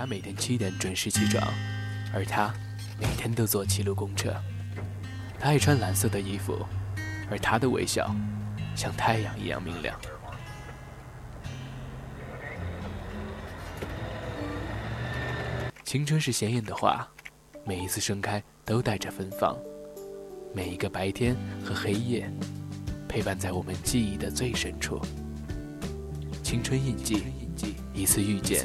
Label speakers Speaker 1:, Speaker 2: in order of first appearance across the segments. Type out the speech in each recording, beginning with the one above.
Speaker 1: 他每天七点准时起床，而他每天都坐七路公车。他爱穿蓝色的衣服，而他的微笑像太阳一样明亮。青春是鲜艳的花，每一次盛开都带着芬芳。每一个白天和黑夜，陪伴在我们记忆的最深处。青春印记，一次遇见，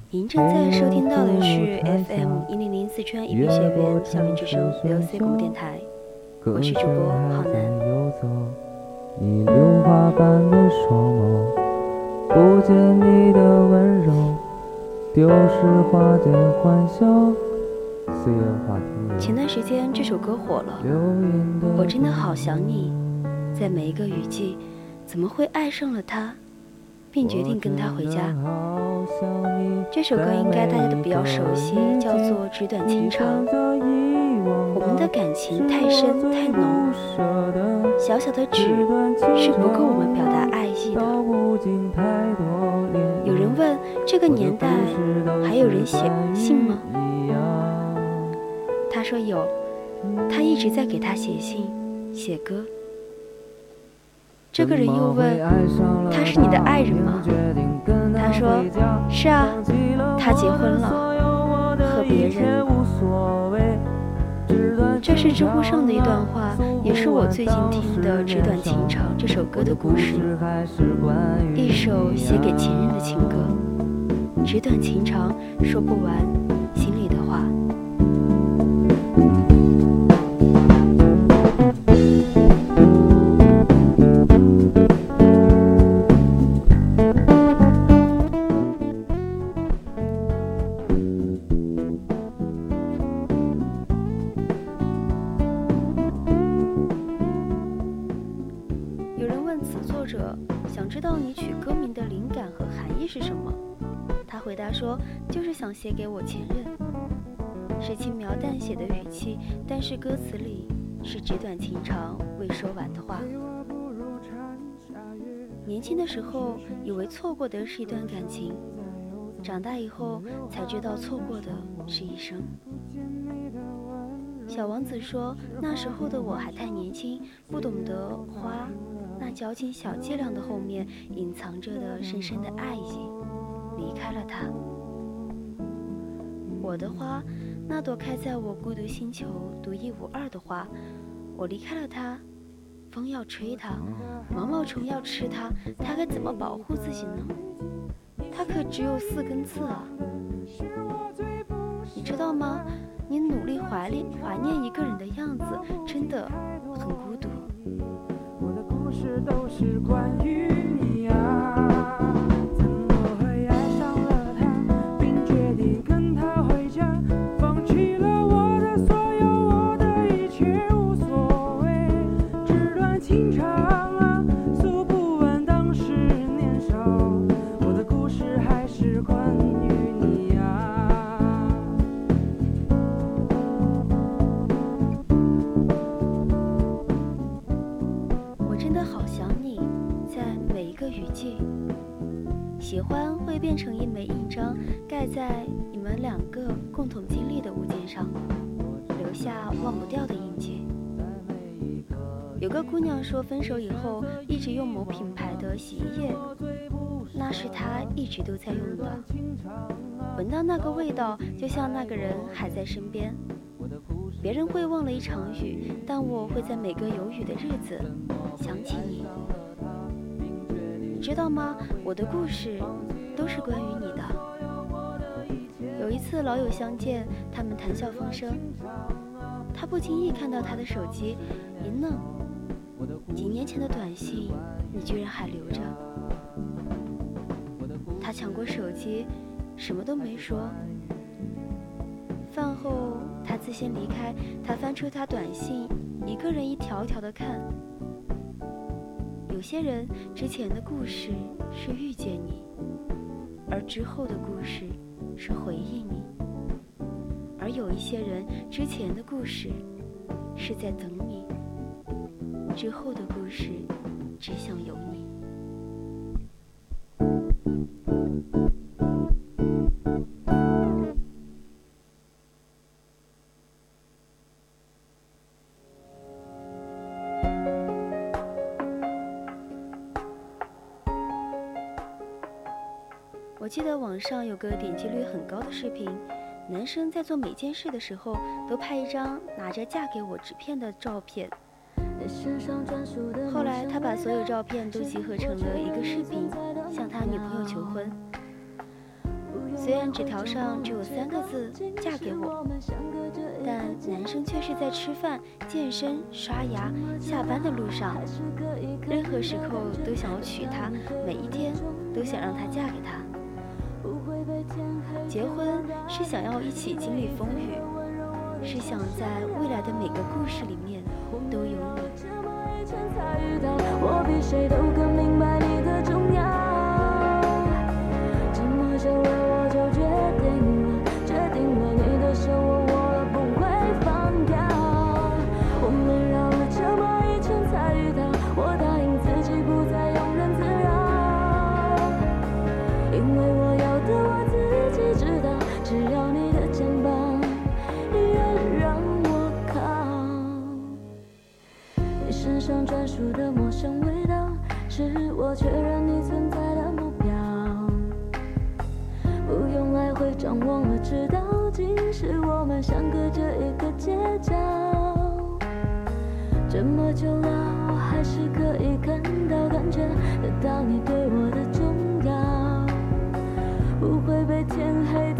Speaker 2: 您正在收听到的是 FM 一零零四川音乐学院校园之声 VOC 广播电台，我是主播浩南。前段时间这首歌火了，我真的好想你，在每一个雨季，怎么会爱上了他？并决定跟他回家。这首歌应该大家都比较熟悉，叫做《纸短情长》。我们的感情太深太浓，小小的纸是不够我们表达爱意的。有人问：这个年代还有人写信吗？他说有，他一直在给他写信、写歌。这个人又问：“他是你的爱人吗？”他说：“是啊，他结婚了，和别人。”这是知乎上的一段话，也是我最近听的《纸短情长》这首歌的故事，一首写给前任的情歌。纸短情长，说不完心里的话。者想知道你取歌名的灵感和含义是什么？他回答说就是想写给我前任，是轻描淡写的语气，但是歌词里是纸短情长未说完的话。年轻的时候以为错过的是一段感情，长大以后才知道错过的是一生。小王子说那时候的我还太年轻，不懂得花那矫情小伎俩的后面隐藏着的深深的爱意，离开了他。我的花，那朵开在我孤独星球独一无二的花，我离开了它，风要吹它，毛毛虫要吃它，它该怎么保护自己呢？它可只有四根刺啊！你知道吗？你努力怀念怀念一个人的样子，真的很孤独。是关于变成一枚印章，盖在你们两个共同经历的物件上，留下忘不掉的印记。有个姑娘说，分手以后一直用某品牌的洗衣液，那是她一直都在用的。闻到那个味道，就像那个人还在身边。别人会忘了一场雨，但我会在每个有雨的日子想起你。你知道吗？我的故事都是关于你的。有一次老友相见，他们谈笑风生。他不经意看到他的手机，一愣。几年前的短信，你居然还留着。他抢过手机，什么都没说，饭后他自先离开，他翻出他短信，一个人一条条的看。有些人之前的故事是遇见你，而之后的故事是回忆你；而有一些人之前的故事是在等你，之后的故事只想有你。记得网上有个点击率很高的视频，男生在做每件事的时候都拍一张拿着嫁给我纸片的照片。后来他把所有照片都集合成了一个视频，向他女朋友求婚。虽然纸条上只有三个字“嫁给我”，但男生却是在吃饭、健身、刷牙、下班的路上，任何时候都想要娶她，每一天都想让她嫁给他。结婚是想要一起经历风雨，是想在未来的每个故事里面都有你。我比谁都更明白你是我确认你存在的目标。不用来回张望了，知道今时我们相隔着一个街角。这么久了，我还是可以看到、感觉得到你对我的重要。不会被天黑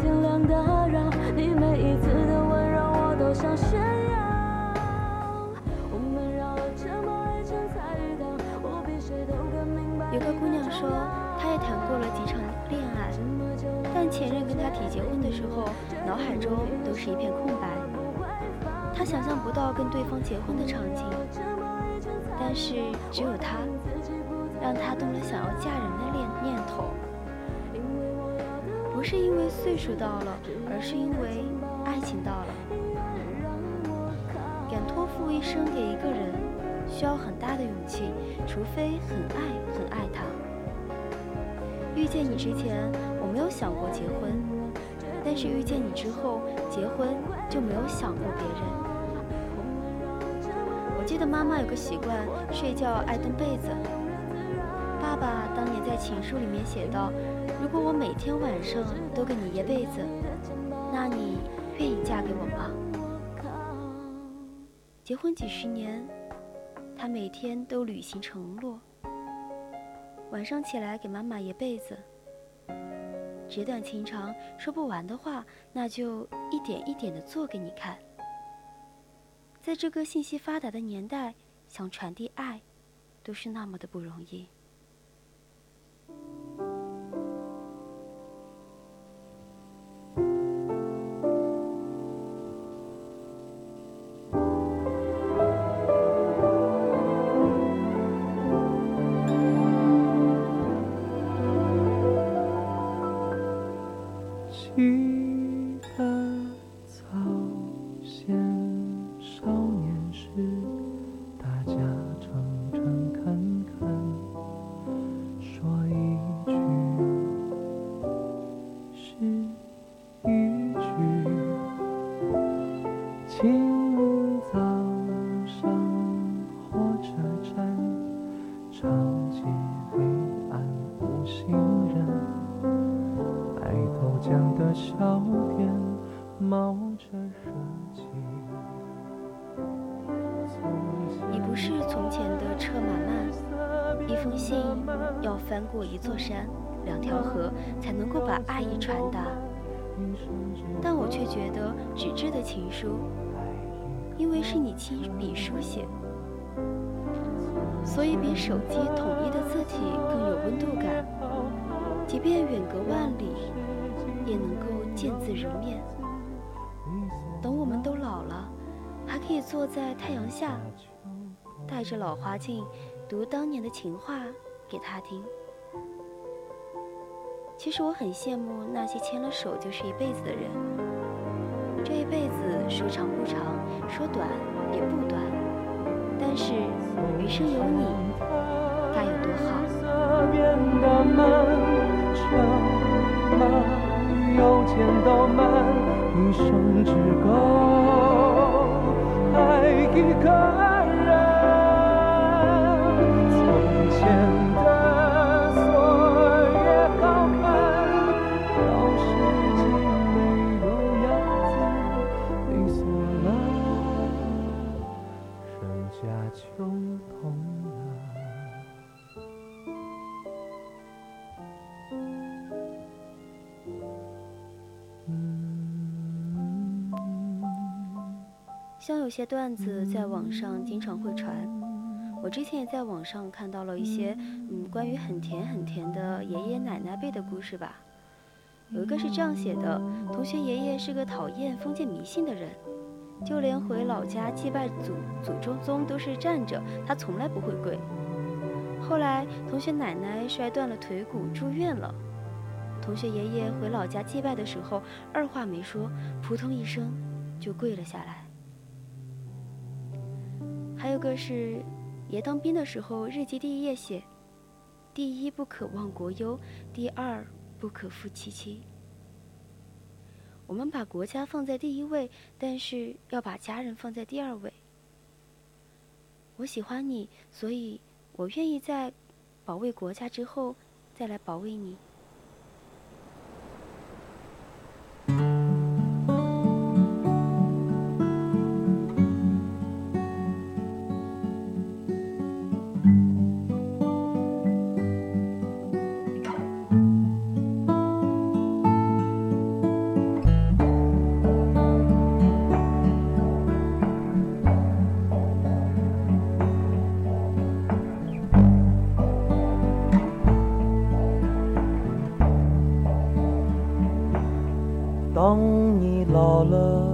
Speaker 2: 说，他也谈过了几场恋爱，但前任跟他提结婚的时候，脑海中都是一片空白。他想象不到跟对方结婚的场景，但是只有他，让他动了想要嫁人的念念头。不是因为岁数到了，而是因为爱情到了。敢托付一生给一个人，需要很大的勇气，除非很爱很爱他。遇见你之前，我没有想过结婚，但是遇见你之后，结婚就没有想过别人。我记得妈妈有个习惯，睡觉爱蹬被子。爸爸当年在情书里面写道：“如果我每天晚上都跟你掖被子，那你愿意嫁给我吗？”结婚几十年，他每天都履行承诺。晚上起来给妈妈掖被子，纸短情长，说不完的话，那就一点一点的做给你看。在这个信息发达的年代，想传递爱，都是那么的不容易。觉得纸质的情书，因为是你亲笔书写，所以比手机统一的字体更有温度感。即便远隔万里，也能够见字如面。等我们都老了，还可以坐在太阳下，戴着老花镜，读当年的情话给他听。其实我很羡慕那些牵了手就是一辈子的人。这一辈子说长不长，说短也不短，但是余生有你，该有多好。
Speaker 3: 色变得漫长，漫又见到满一生之久，爱一个人。从前
Speaker 2: 些段子在网上经常会传，我之前也在网上看到了一些，嗯，关于很甜很甜的爷爷奶奶辈的故事吧。有一个是这样写的：同学爷爷是个讨厌封建迷信的人，就连回老家祭拜祖祖宗宗都是站着，他从来不会跪。后来同学奶奶摔断了腿骨住院了，同学爷爷回老家祭拜的时候，二话没说，扑通一声就跪了下来。还有个是，爷当兵的时候，日记第一页写：第一不可忘国忧，第二不可负戚戚。我们把国家放在第一位，但是要把家人放在第二位。我喜欢你，所以我愿意在保卫国家之后，再来保卫你。
Speaker 3: 当你老了，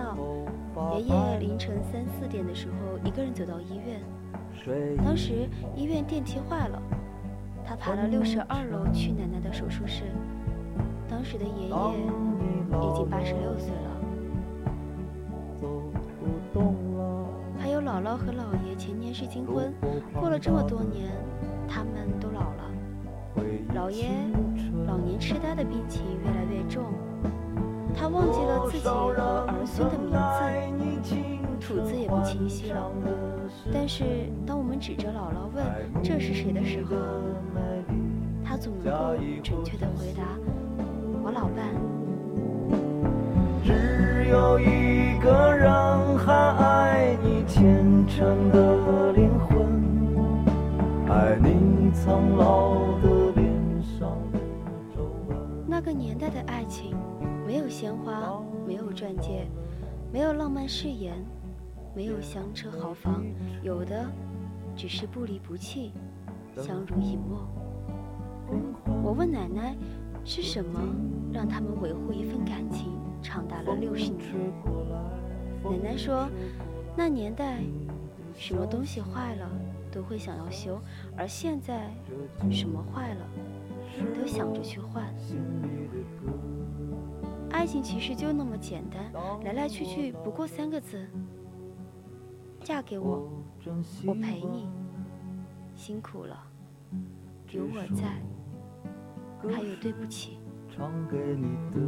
Speaker 2: 道。爷爷凌晨三四点的时候一个人走到医院，当时医院电梯坏了，他爬了六十二楼去奶奶的手术室。当时的爷爷已经八十六岁了，还有姥姥和姥爷前年是金婚，过了这么多年，他们都老了。姥爷老年痴呆的病情越来越重，他忘记了自己和儿孙的名字，吐字也不清晰了。但是当我们指着姥姥问这是谁的时候，他总能够准确的回答：“我老伴。”
Speaker 3: 只有一个人还爱你虔诚的灵魂，爱你苍老的脸上的皱纹。
Speaker 2: 那个年代的爱情，没有鲜花，没有钻戒，没有浪漫誓言，没有香车豪房，有的只是不离不弃，相濡以沫。我问奶奶，是什么让他们维护一份感情长达了六十年？奶奶说，那年代什么东西坏了都会想要修，而现在什么坏了都想着去换。爱情其实就那么简单，来来去去不过三个字：嫁给我，我陪你，辛苦了，有我在。还有对不起。
Speaker 3: 唱给你的。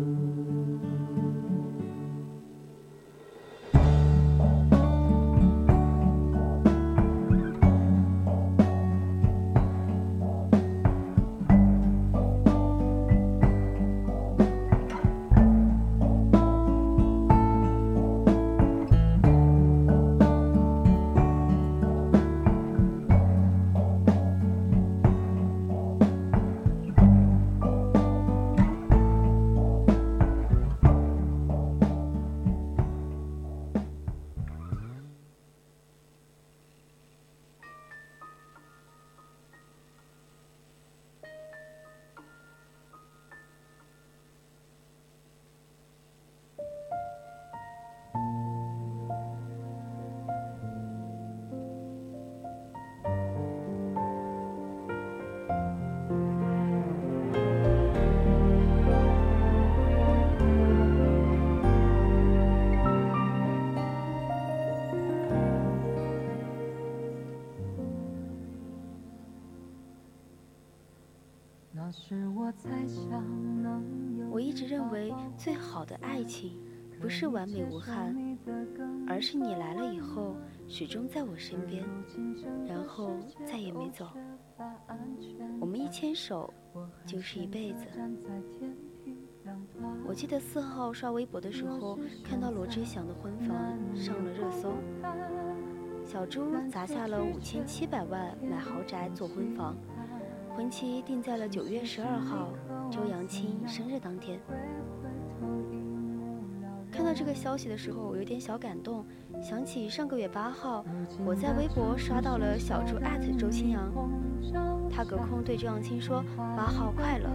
Speaker 3: 我猜想能
Speaker 2: 我一直认为最好的爱情不是完美无憾，而是你来了以后始终在我身边，然后再也没走。我们一牵手就是一辈子。我记得四号刷微博的时候，看到罗志祥的婚房上了热搜，小猪砸下了五千七百万买豪宅做婚房，婚期定在了九月十二号，周扬青生日当天。看到这个消息的时候，我有点小感动，想起上个月八号，我在微博刷到了小猪艾特周青阳，他隔空对周扬青说：“八号快乐。”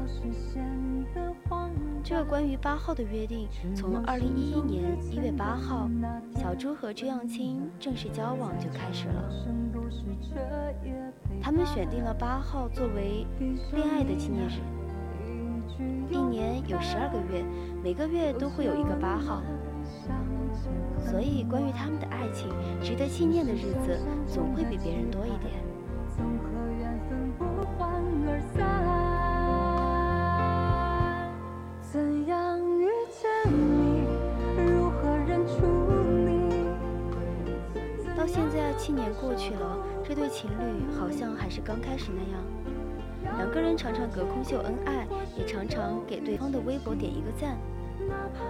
Speaker 2: 这个关于八号的约定，从二零一一年一月八号，小猪和周扬青正式交往就开始了。他们选定了八号作为恋爱的纪念日。一年有十二个月，每个月都会有一个八号，所以关于他们的爱情，值得纪念的日子总会比别人多一点。情侣好像还是刚开始那样。两个人常常隔空秀恩爱，也常常给对方的微博点一个赞，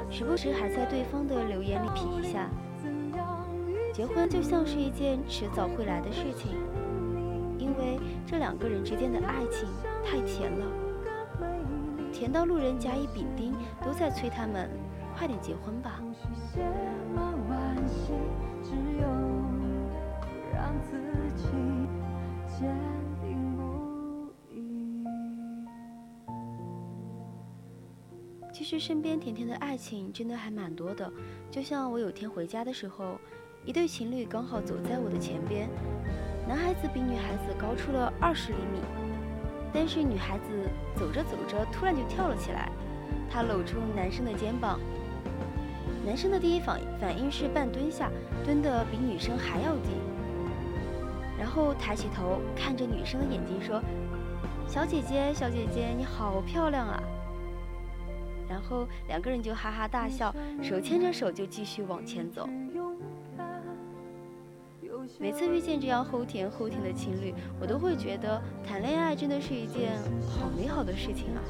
Speaker 2: 时不时还在对方的留言里皮一下。结婚就像是一件迟早会来的事情，因为这两个人之间的爱情太甜了，甜到路人甲乙丙丁都在催他们快点结婚吧。
Speaker 3: 让自己坚定不移。
Speaker 2: 其实身边甜甜的爱情真的还蛮多的，就像我有天回家的时候，一对情侣刚好走在我的前边，男孩子比女孩子高出了二十厘米，但是女孩子走着走着突然就跳了起来，她搂住男生的肩膀，男生的第一反反应是半蹲下，蹲的比女生还要低，后抬起头看着女生的眼睛说：“小姐姐，小姐姐，你好漂亮啊！然后两个人就哈哈大笑，手牵着手就继续往前走。每次遇见这样齁甜齁甜的情侣，我都会觉得谈恋爱真的是一件好美好的事情啊！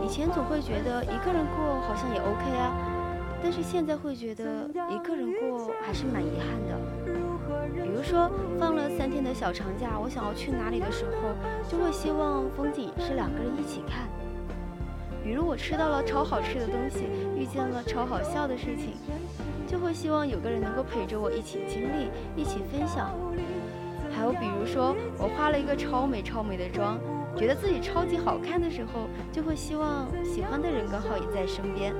Speaker 2: 以前总会觉得一个人过好像也 OK 啊，但是现在会觉得一个人过还是蛮遗憾的。比如说放了三天的小长假，我想要去哪里的时候，就会希望风景是两个人一起看。比如我吃到了超好吃的东西，遇见了超好笑的事情，就会希望有个人能够陪着我一起经历，一起分享。还有比如说我化了一个超美超美的妆，觉得自己超级好看的时候，就会希望喜欢的人刚好也在身边，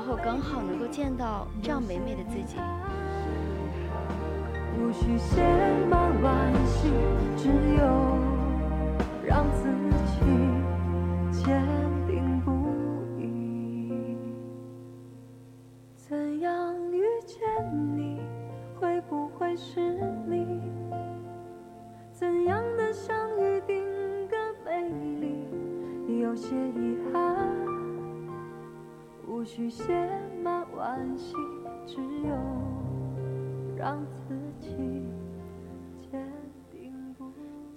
Speaker 2: 然后刚好能够见到这样美美的自己。
Speaker 4: 无需写满惋惜，只有让自己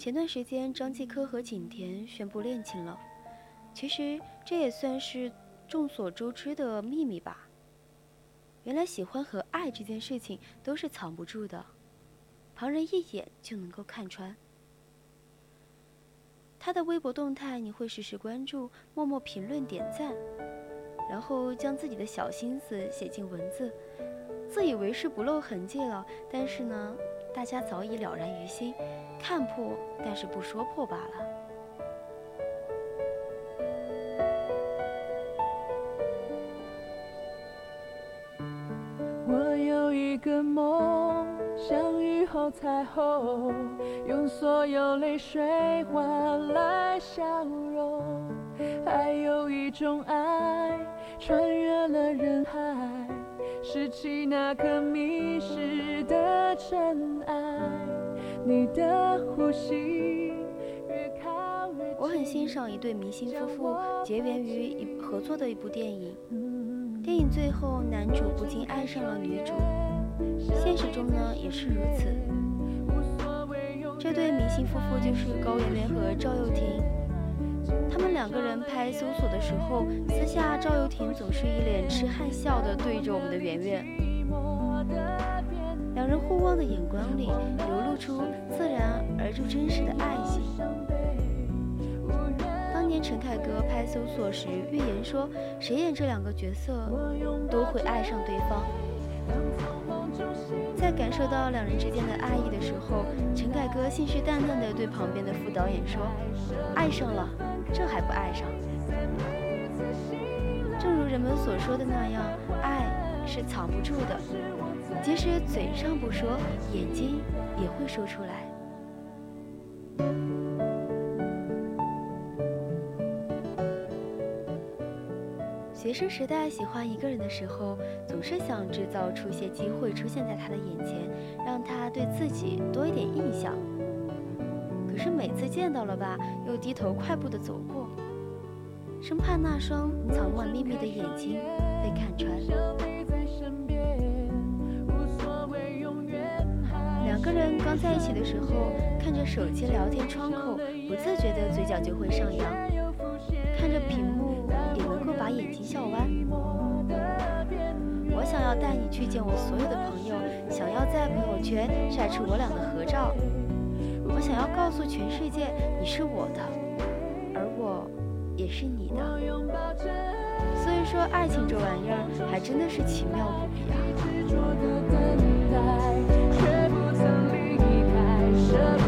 Speaker 2: 前段时间，张继科和景甜宣布恋情了。其实这也算是众所周知的秘密吧。原来喜欢和爱这件事情都是藏不住的，旁人一眼就能够看穿。他的微博动态你会时时关注，默默评论点赞，然后将自己的小心思写进文字，自以为是不露痕迹了，但是呢，大家早已了然于心，看破但是不说破罢了。
Speaker 4: 我有一个梦，像雨后彩虹，用所有泪水换来笑容。还有一种爱，穿越了人海，拾起那颗迷失的真爱。你的呼吸
Speaker 2: 我很欣赏一对明星夫妇结缘于一合作的一部电影。电影最后，男主不禁爱上了女主，现实中呢也是如此。这对明星夫妇就是高圆圆和赵又廷。他们两个人拍搜索的时候，私下赵又廷总是一脸痴汉笑的对着我们的圆圆，两人互望的眼光里流露出自然而又真实的爱情。当年陈凯歌拍《搜索》时预言说，谁演这两个角色都会爱上对方。在感受到两人之间的爱意的时候，陈凯歌信誓旦旦地对旁边的副导演说：“爱上了，这还不爱上？”正如人们所说的那样，爱是藏不住的，即使嘴上不说，眼睛也会说出来。学生时代喜欢一个人的时候，总是想制造出些机会出现在他的眼前，让他对自己多一点印象。可是每次见到了吧，又低头快步的走过，生怕那双藏满秘密的眼睛被看穿。两个人刚在一起的时候，看着手机聊天窗口，不自觉的嘴角就会上扬，看着屏幕也能够把眼睛笑弯。我想要带你去见我所有的朋友，想要在朋友圈晒出我俩的合照。想要告诉全世界，你是我的，而我也是你的。所以说，爱情这玩意儿还真的是奇妙无比啊！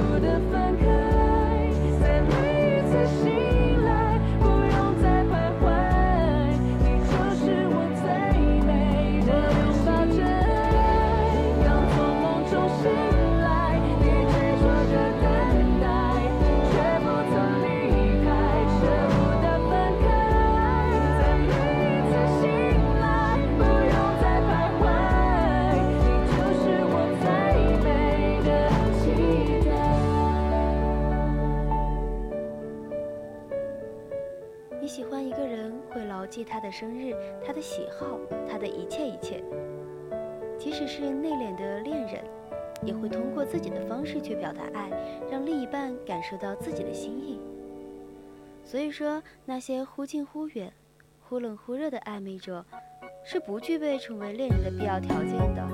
Speaker 5: 记他的生日、他的喜好、他的一切一切。即使是内敛的恋人，也会通过自己的方式去表达爱，让另一半感受到自己的心意。所以说，那些忽近忽远、忽冷忽热的暧昧者，是不具备成为恋人的必要条件的。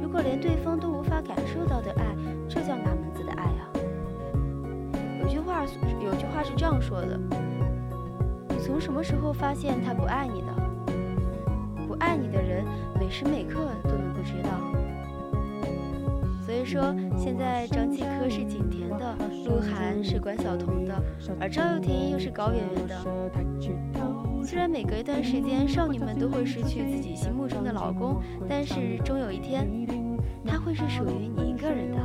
Speaker 5: 如果连对方都无法感受到的爱，这叫哪门子的爱啊？有句话，有句话是这样说的：从什么时候发现他不爱你的？不爱你的人，每时每刻都能够知道。所以说，现在张继科是景甜的，鹿晗是关晓彤的，而赵又廷又是高圆圆的。虽然每隔一段时间，少女们都会失去自己心目中的老公，但是终有一天，他会是属于你一个人的。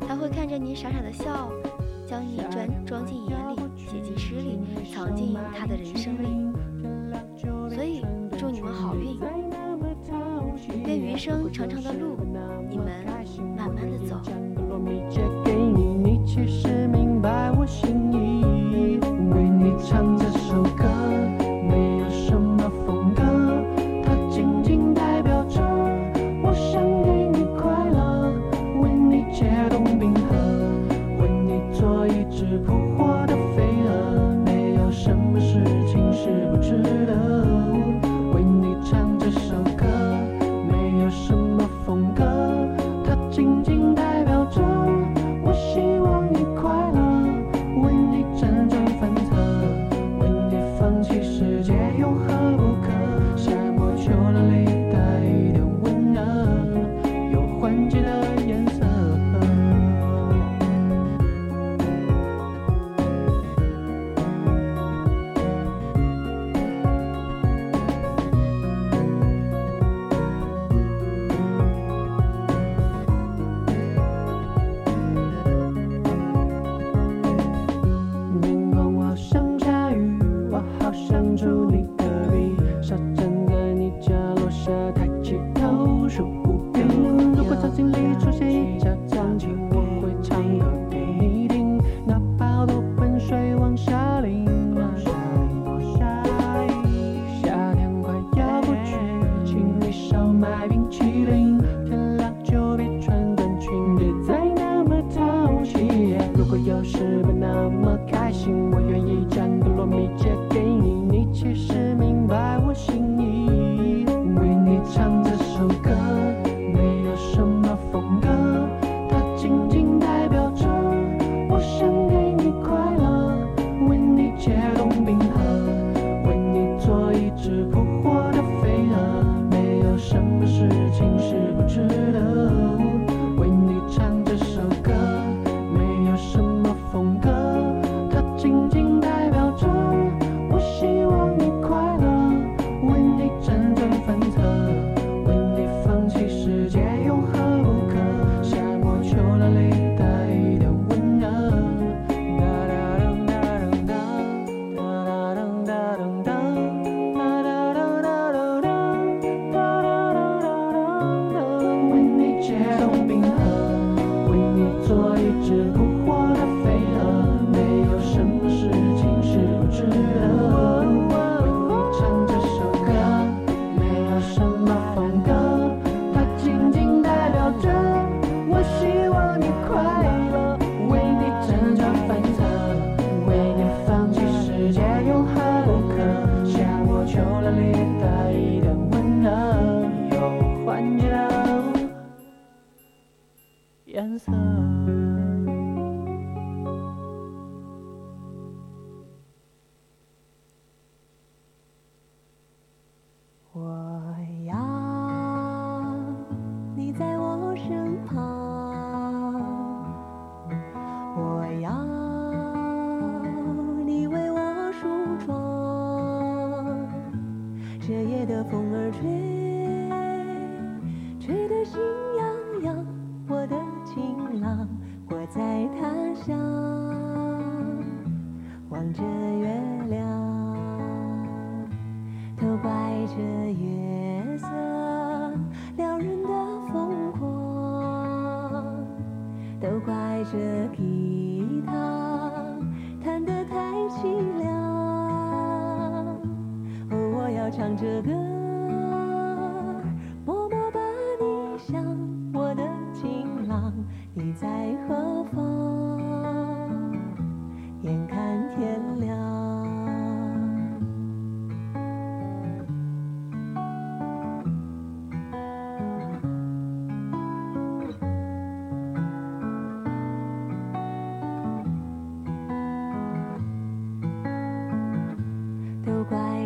Speaker 5: 他会看着你傻傻的笑，将你装装进眼里，写进诗里，藏进他的人生里。所以，祝你们好运，愿余生长长的路，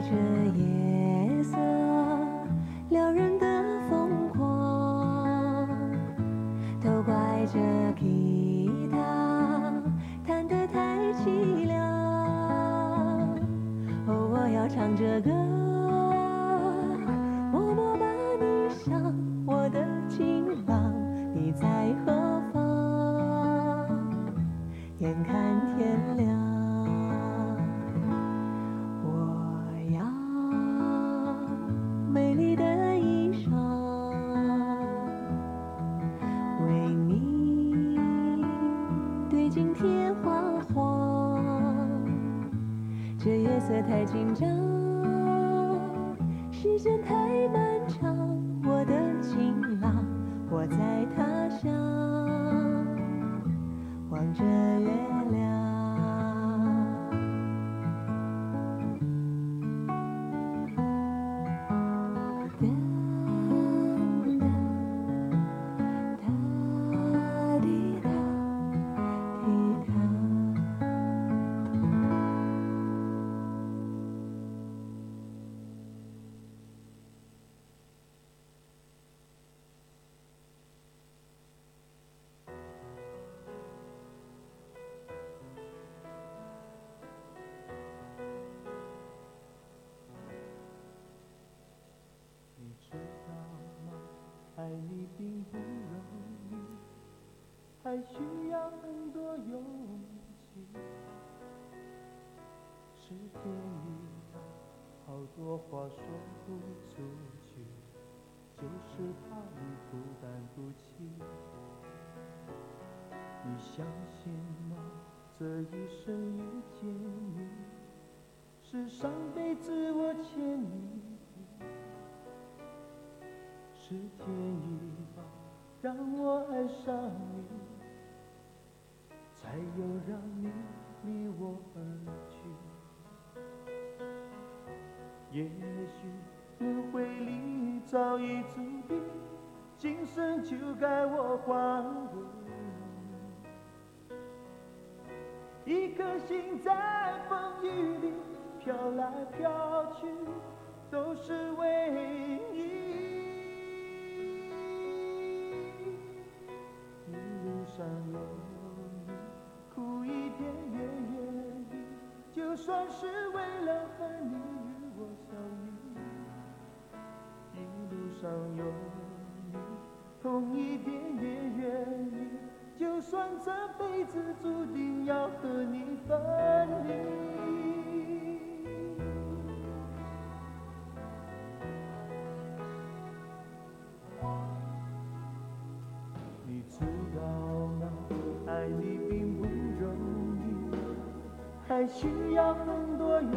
Speaker 6: 这
Speaker 7: 夜色撩人的疯狂，都怪这吉他弹得太凄
Speaker 8: 凉。哦，我要唱着歌，默默把你想，我的情郎，你在何方？眼看。时间太
Speaker 3: 慢还需要很多勇气。时间一到，好多话说不出去，就是怕你负担不起。你相信吗？这一生遇见你，是上辈子我欠你的。是天意吧，让我爱上你，有让你离我而去。也许轮回里早已注定，今生就该我还给你。一颗心在风雨里飘来飘去，都是为你。算是为了分你与我相遇。一路上有你，痛一点也愿意，就算这辈子注定要和你分离。要很多勇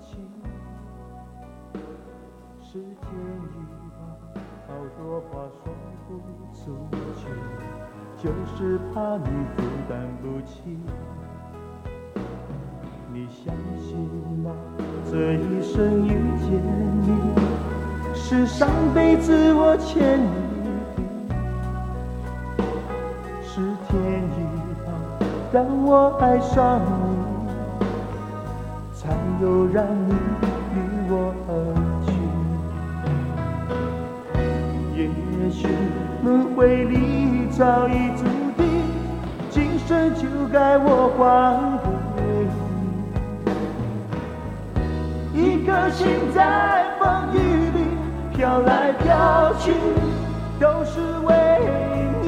Speaker 3: 气。是天意吧，好多话说不出去，就是怕你负担不起。你相信吗？这一生遇见你，是上辈子我欠你的。是天意吧，让我爱上你，就让你离我而去。也许轮回里早已注定，今生就该我还给你。一颗心在风雨里飘来飘去，都是为你。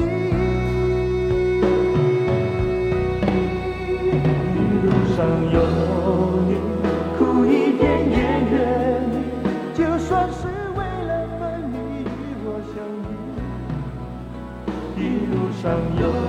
Speaker 3: 一路上有上有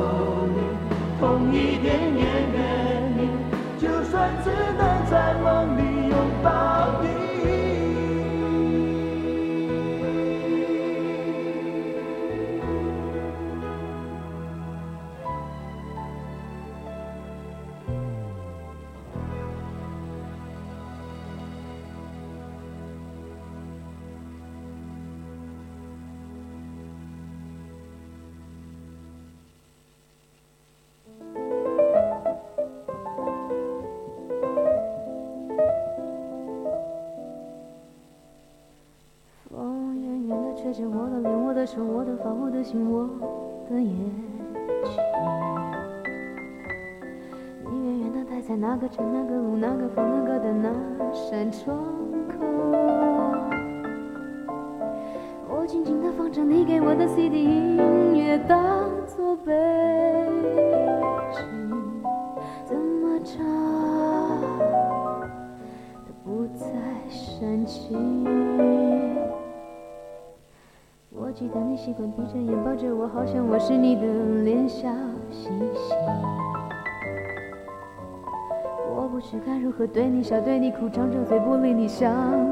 Speaker 3: 在梦
Speaker 9: 手，我的，心，我的眼睛。你远远的待在那个城、那个路、那个房、那个的那扇窗口。我静静的放着你给我的 CD 音乐，当作背景，怎么唱都不再煽情。我记得你习惯闭着眼抱着我，好像我是你的脸笑嘻嘻。我不知该如何对你笑，对你哭，张着嘴不理你，像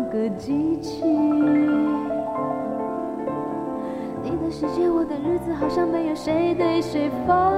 Speaker 9: 个机器。你的世界，我的日子，好像没有谁对谁
Speaker 2: 放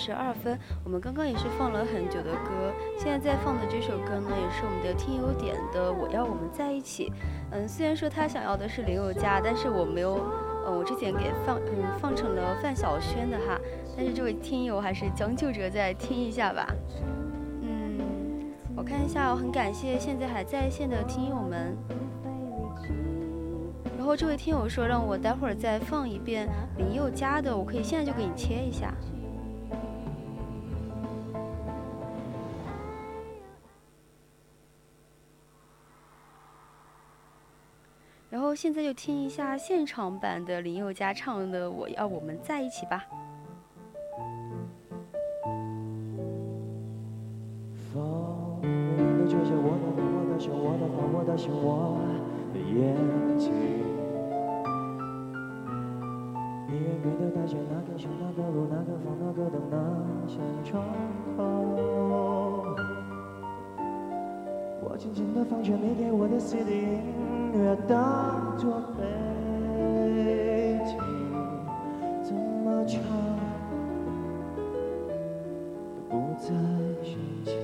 Speaker 2: 十二分，我们刚刚也是放了很久的歌，现在在放的这首歌呢，也是我们的听友点的《我要我们在一起》。嗯，虽然说他想要的是林宥嘉，但是我没有，嗯，我之前给放嗯放成了范晓萱的哈，但是这位听友还是将就着再听一下吧。嗯，我看一下，我很感谢现在还在线的听友们。然后这位听友说让我待会儿再放一遍林宥嘉的，我可以现在就给你切一下。现在就听一下现场版的林宥嘉唱的《我要我们在一起》吧。
Speaker 3: 风远远地吹着我的脸，我的手，我的发，我的心，我的眼睛。你远远地待在那个城、那个路、那个房、那个灯、那扇窗口。我轻轻地放着你给我的 CD 音乐，当作背景，怎么唱都不再煽情。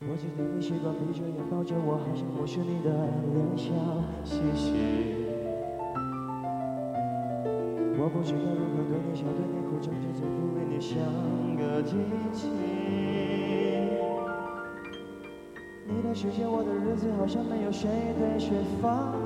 Speaker 3: 我记得你习惯闭着眼抱着我，好像我是你的脸笑嘻嘻。我不知道如何对你笑，对你哭，张着嘴不理你，像个机器。这世界，我的日子，好像没有谁对谁放。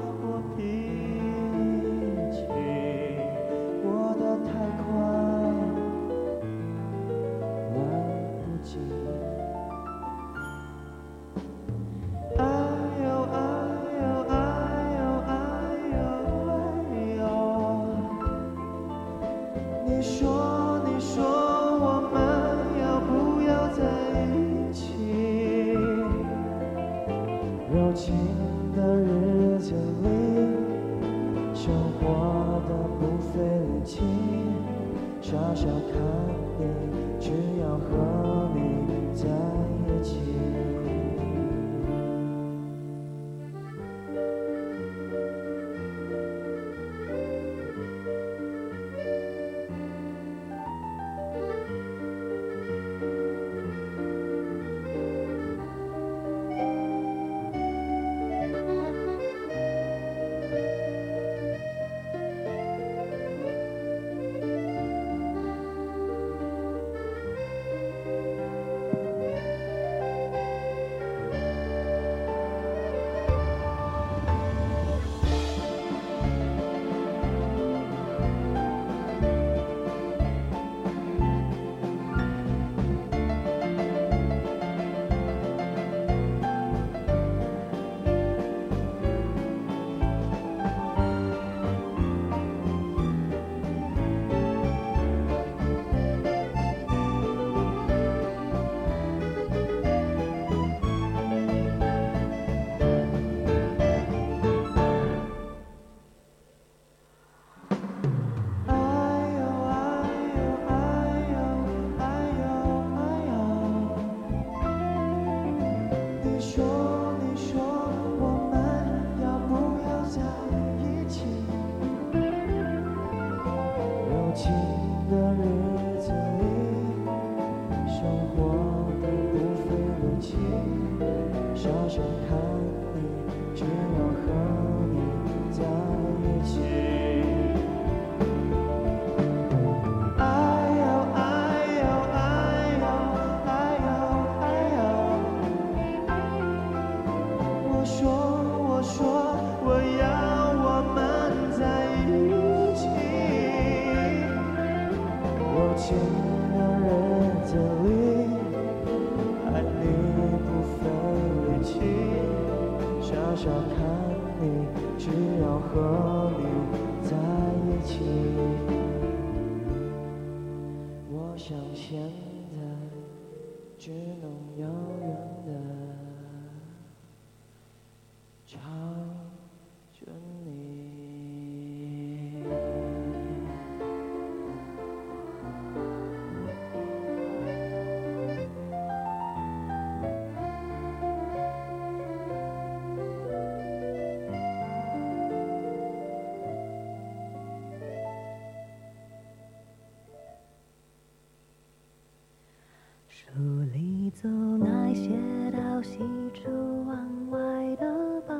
Speaker 3: 那些到喜出望外的吧。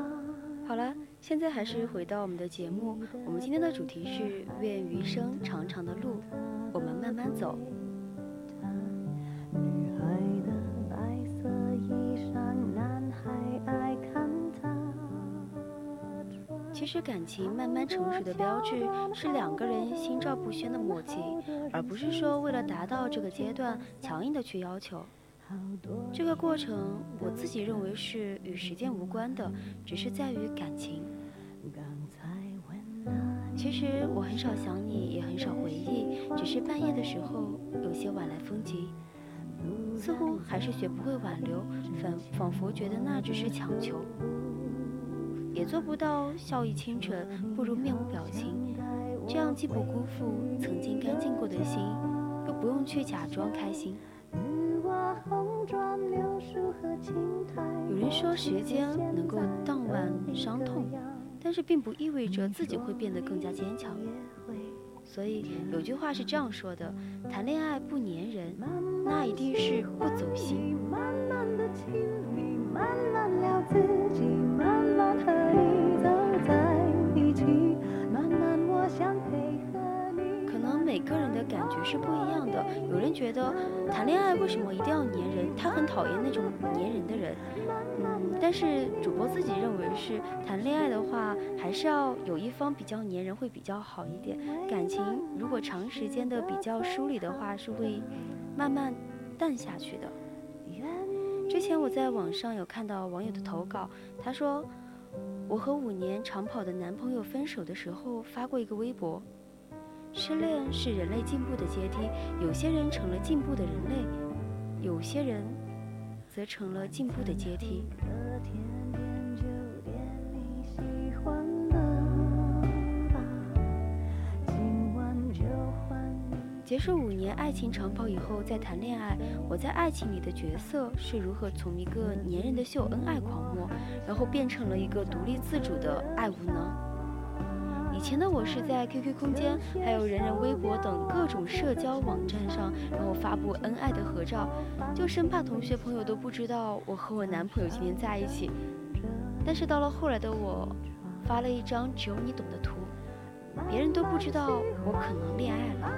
Speaker 2: 好了，现在还是回到我们的节目。我们今天的主题是“愿余生长长的路，我们慢慢走
Speaker 3: 女孩的白色衣裳，男孩爱看她穿。”。
Speaker 2: 其实感情慢慢成熟的标志是两个人心照不宣的默契，而不是说为了达到这个阶段强硬的去要求。这个过程，我自己认为是与时间无关的，只是在于感情。其实我很少想你，也很少回忆，只是半夜的时候有些晚来风急，似乎还是学不会挽留，仿仿佛觉得那只是强求，也做不到笑意清纯，不如面无表情。这样既不辜负曾经干净过的心，又不用去假装开心。说时间能够荡漾伤痛，但是并不意味着自己会变得更加坚强。所以有句话是这样说的：谈恋爱不粘人，那一定是不走心。
Speaker 3: 慢慢的亲密，慢慢聊自己，慢慢和你
Speaker 2: 每个人的感觉是不一样的。有人觉得谈恋爱为什么一定要粘人？他很讨厌那种粘人的人。嗯，但是主播自己认为是谈恋爱的话，还是要有一方比较粘人会比较好一点。感情如果长时间的比较疏离的话，是会慢慢淡下去的。之前我在网上有看到网友的投稿，他说我和五年长跑的男朋友分手的时候发过一个微博。失恋是人类进步的阶梯，有些人成了进步的人类，有些人则成了进步的阶梯。结束五年爱情长跑以后再谈恋爱，我在爱情里的角色是如何从一个粘人的秀恩爱狂魔，然后变成了一个独立自主的爱无呢？以前的我是在 QQ 空间，还有人人微博等各种社交网站上，然后发布恩爱的合照，就生怕同学朋友都不知道我和我男朋友今天在一起。但是到了后来的我，发了一张只有你懂的图，别人都不知道我可能恋爱了。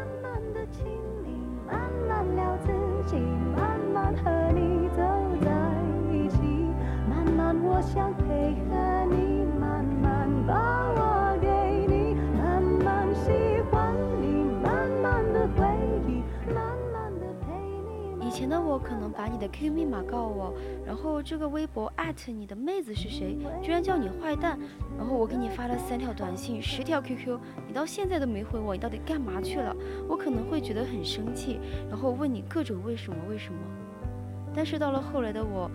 Speaker 9: 我想配合你，慢慢把
Speaker 2: 前的我可能把你的 QQ 密码告我，然后这个微博艾特你的妹子是谁，居然叫你坏蛋，然后我给你发了三条短信，十条 QQ，你到现在都没回我，你到底干嘛去了？我可能会觉得很生气，然后问你各种为什么为什么。但是到了后来的我，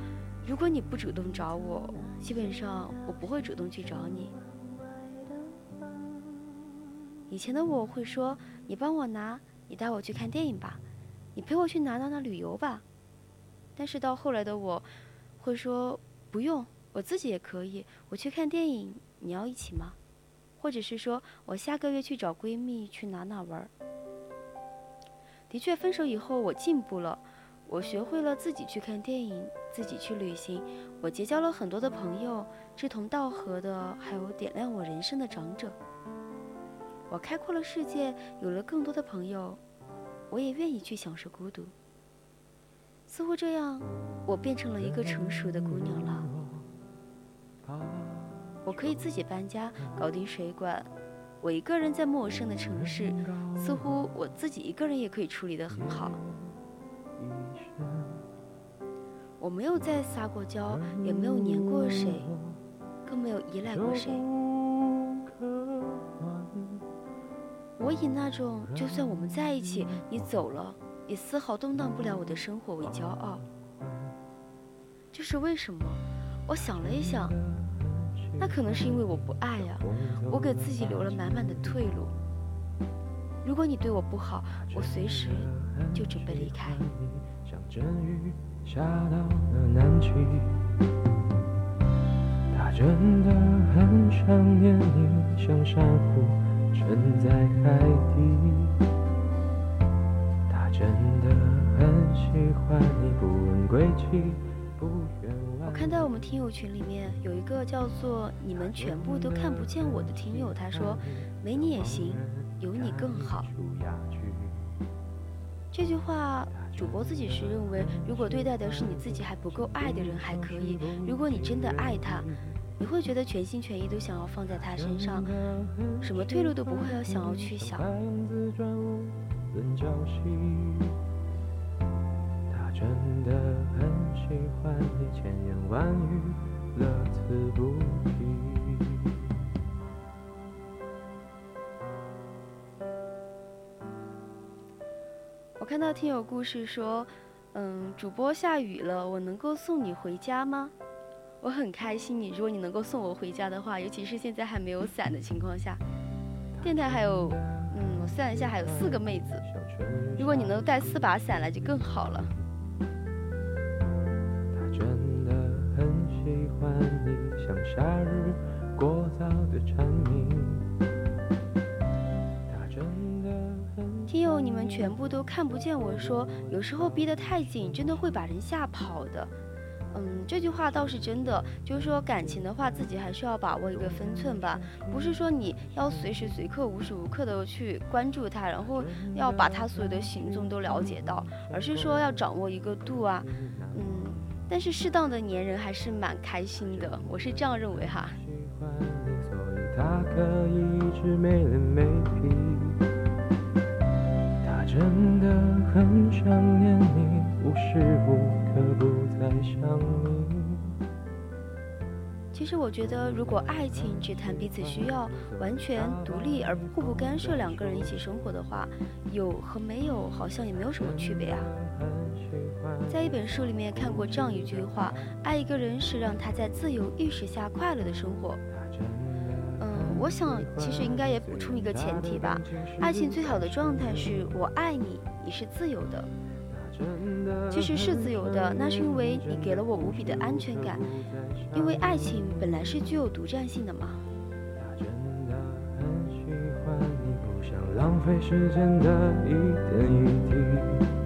Speaker 2: 如果你不主动找我，基本上我不会主动去找你。以前的我会说，你帮我拿，你带我去看电影吧。你陪我去哪哪哪旅游吧。但是到后来的我，会说不用，我自己也可以。我去看电影，你要一起吗？或者是说我下个月去找闺蜜去哪哪玩。的确，分手以后我进步了，我学会了自己去看电影，自己去旅行。我结交了很多的朋友，志同道合的，还有点亮我人生的长者。我开阔了世界，有了更多的朋友，我也愿意去享受孤独。似乎这样，我变成了一个成熟的姑娘了。我可以自己搬家，搞定水管。我一个人在陌生的城市，似乎我自己一个人也可以处理得很好。我没有再撒过娇，也没有黏过谁，更没有依赖过谁。我以那种就算我们在一起，你走了，也丝毫动荡不了我的生活为骄傲。这是为什么？我想了一想，那可能是因为我不爱呀、我给自己留了满满的退路。如果你对我不好，我随时就准备离开。
Speaker 3: 他真的很想念你，像珊瑚沉在海底。他真的很喜欢你，不问归期，不远万。
Speaker 2: 我看到我们听友群里面有一个叫做“你们全部都看不见我”的听友，他说：“没你也行，有你更好。”这句话，主播自己是认为，如果对待的是你自己还不够爱的人还可以；如果你真的爱他，你会觉得全心全意都想要放在他身上，什么退路都不会要想要去想。
Speaker 3: 他真的很喜欢你，千言万语乐此不疲。
Speaker 2: 我看到听友故事说，嗯，主播下雨了，我能够送你回家吗？我很开心你，如果你能够送我回家的话，尤其是现在还没有伞的情况下，电台还有，嗯，我算了一下，还有四个妹子，如果你能带四把伞来就更好了。
Speaker 3: 他真的很喜欢你，像夏日过早的蝉鸣。他真的很
Speaker 2: 听友，你们全部都看不见我说，有时候逼得太紧，真的会把人吓跑的。嗯，这句话倒是真的，就是说感情的话，自己还是要把握一个分寸吧，不是说你要随时随刻、无时无刻的去关注他，然后要把他所有的行踪都了解到，而是说要掌握一个度啊。嗯，但是适当的粘人还是蛮开心的，我是这样认为哈。
Speaker 3: 他可以一直没脸没皮。他真的很想念你，无时无刻不在想你。
Speaker 2: 其实我觉得，如果爱情只谈彼此需要，完全独立而互不干涉两个人一起生活的话，有和没有好像也没有什么区别啊。在一本书里面看过这样一句话：爱一个人是让他在自由意识下快乐的生活。
Speaker 3: 嗯
Speaker 2: 我想其实应该也补充一个前提吧，爱情最好的状态是我爱你，你是自由的。其实是自由的，那是因为你给了我无比的安全感，因为爱情本来是具有独占性的嘛。
Speaker 10: 浪费时间的一点一滴。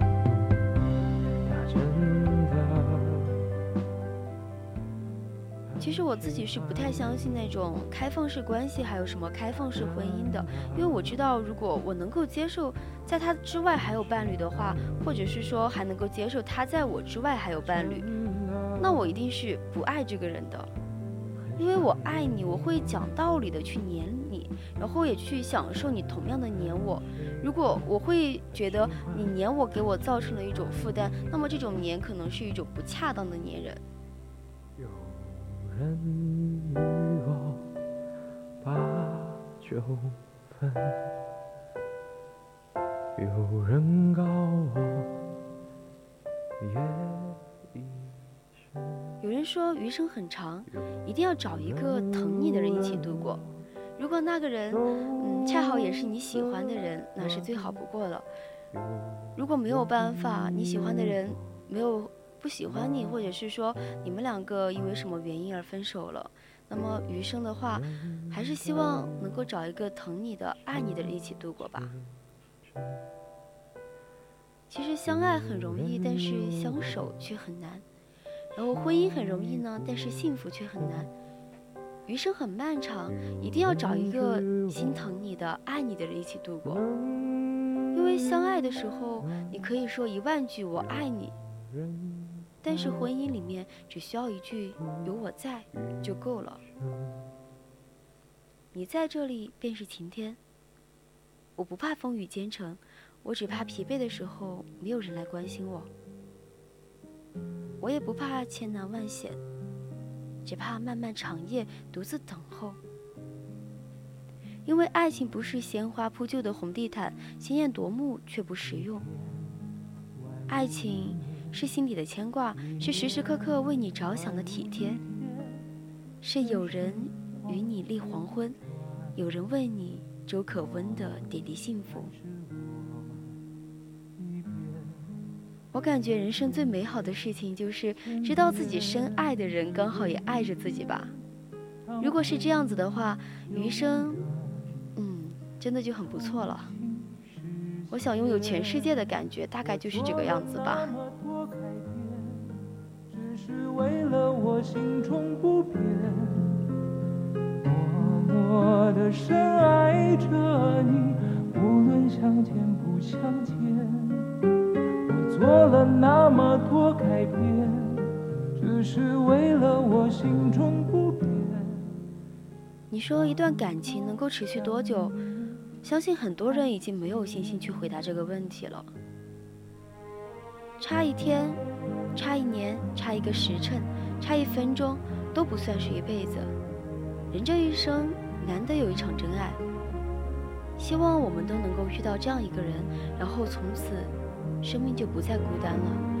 Speaker 2: 其实我自己是不太相信那种开放式关系，还有什么开放式婚姻的，因为我知道，如果我能够接受在他之外还有伴侣的话，或者是说还能够接受他在我之外还有伴侣，那我一定是不爱这个人的，因为我爱你，我会讲道理的去黏你，然后也去享受你同样的黏我。如果我会觉得你黏我给我造成了一种负担，那么这种黏可能是一种不恰当的黏人。
Speaker 10: 有人与我把酒，有人
Speaker 2: 说余生很长，一定要找一个疼你的人一起度过。如果那个人，嗯，恰好也是你喜欢的人，那是最好不过了。如果没有办法，你喜欢的人没有不喜欢你，或者是说你们两个因为什么原因而分手了，那么余生的话，还是希望能够找一个疼你的、爱你的人一起度过吧。其实相爱很容易，但是相守却很难。然后婚姻很容易呢，但是幸福却很难。余生很漫长，一定要找一个心疼你的、爱你的人一起度过。因为相爱的时候，你可以说一万句“我爱你”，但是婚姻里面只需要一句“有我在”就够了。你在这里便是晴天。我不怕风雨兼程，我只怕疲惫的时候没有人来关心我。我也不怕千难万险，只怕漫漫长夜独自等候。因为爱情不是鲜花铺就的红地毯，鲜艳夺目却不实用。爱情是心底的牵挂，是时时刻刻为你着想的体贴，是有人与你立黄昏，有人为你粥可温的点滴幸福。我感觉人生最美好的事情就是知道自己深爱的人刚好也爱着自己吧。如果是这样子的话，余生，嗯，真的就很不错了。我想拥有全世界的感觉，大概就是这个样子吧。
Speaker 10: 为了我心中不变，默默地深爱着你，无论相见不相见。我做了那么多改变，只是为了我心中不变。
Speaker 2: 你说一段感情能够持续多久？相信很多人已经没有信心去回答这个问题了。差一天，差一年，差一个时辰，差一分钟，都不算是一辈子。人这一生，难得有一场真爱。希望我们都能够遇到这样一个人，然后从此，生命就不再孤单了。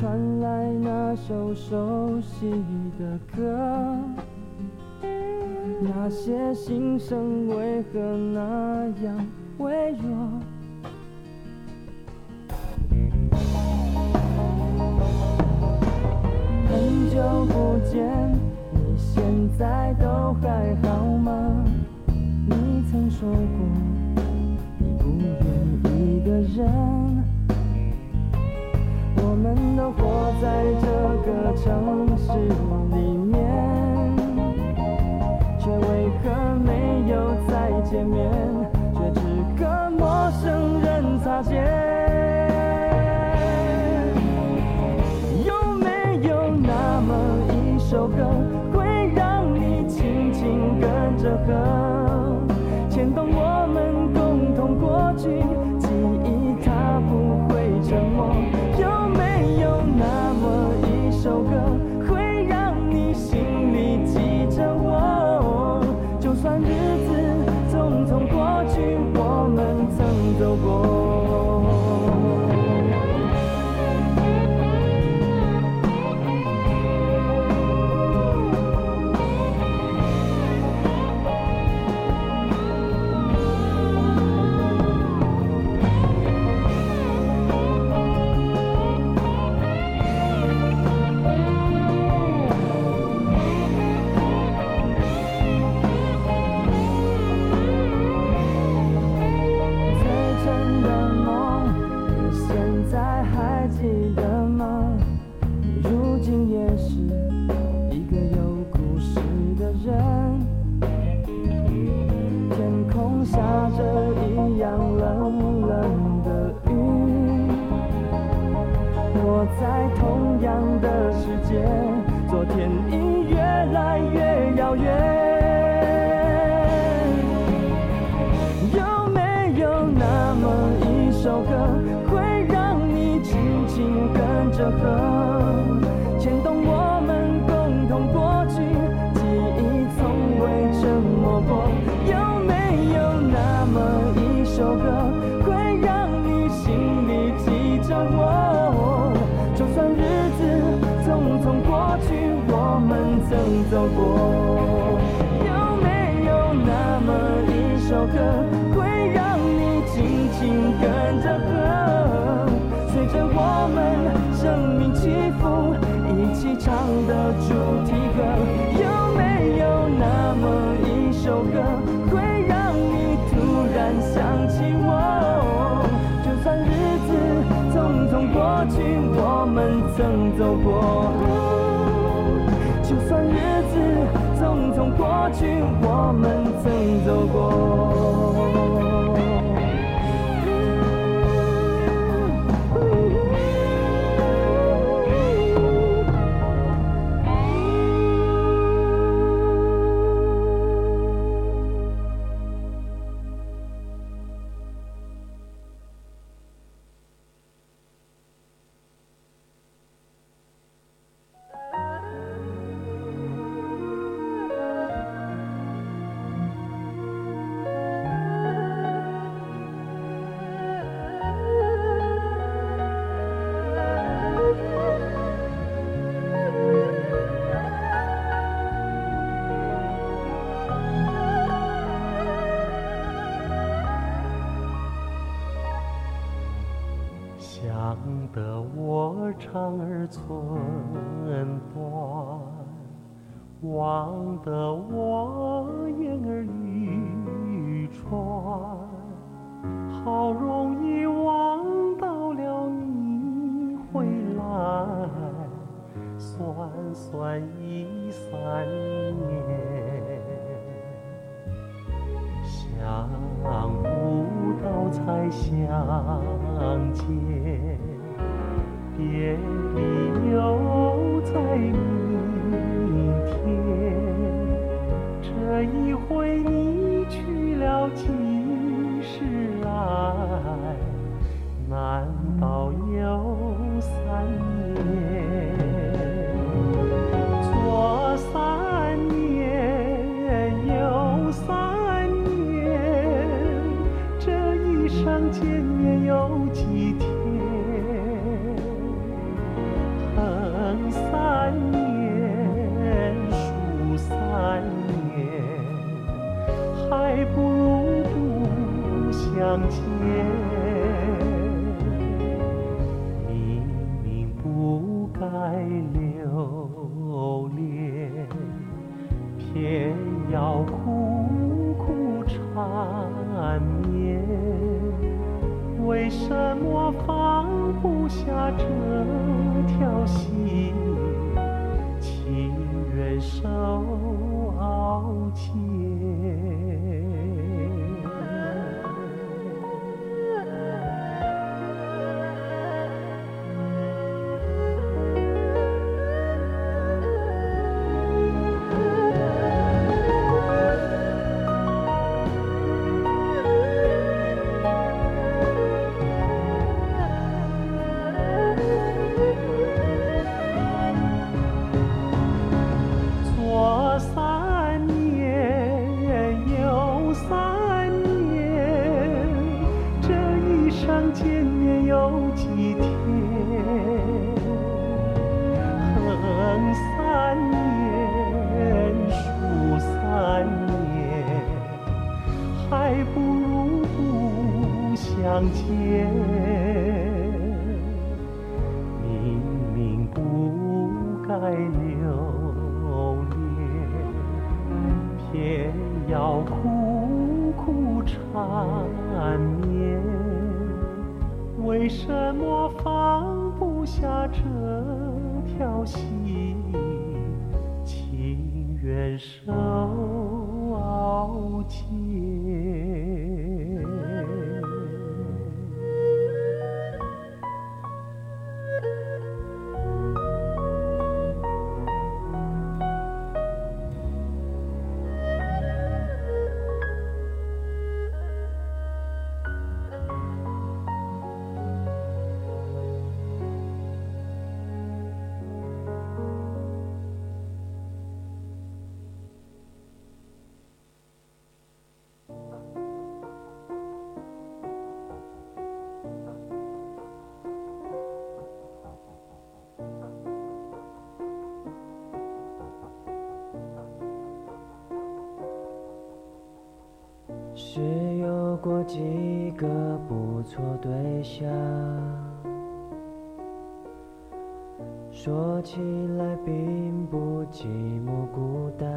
Speaker 11: 传来那首熟悉的歌那些心声为何那样微弱很久不见你现在都还好吗？你曾说过你不愿一个人我们都活在这个城市里面却为何没有再见面？走过就算日子匆匆过去我们曾走过。
Speaker 12: 长而错几
Speaker 3: 个不错对象。说起来并不寂寞孤单。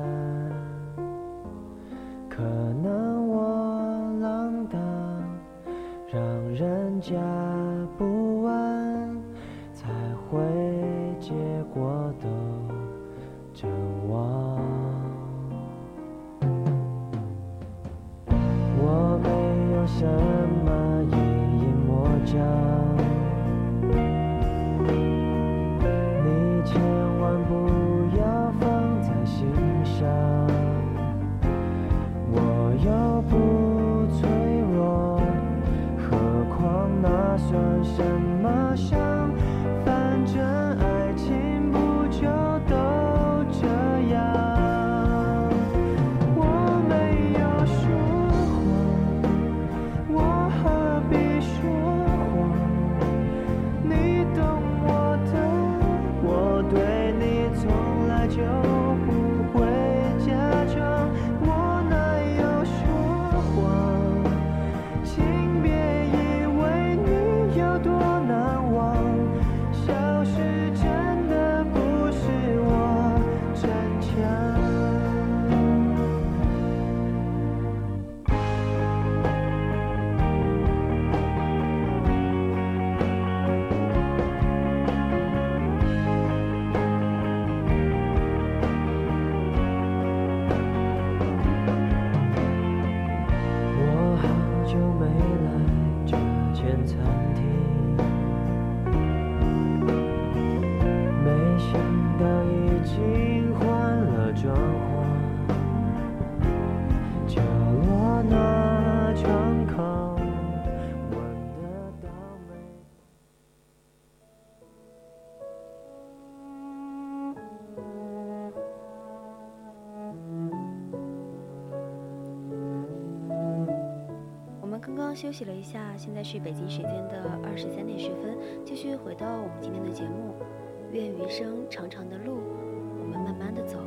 Speaker 2: 休息了一下，现在是北京时间的二十三点十分，继续回到我们今天的节目。愿余生长长的路，我们慢慢的走。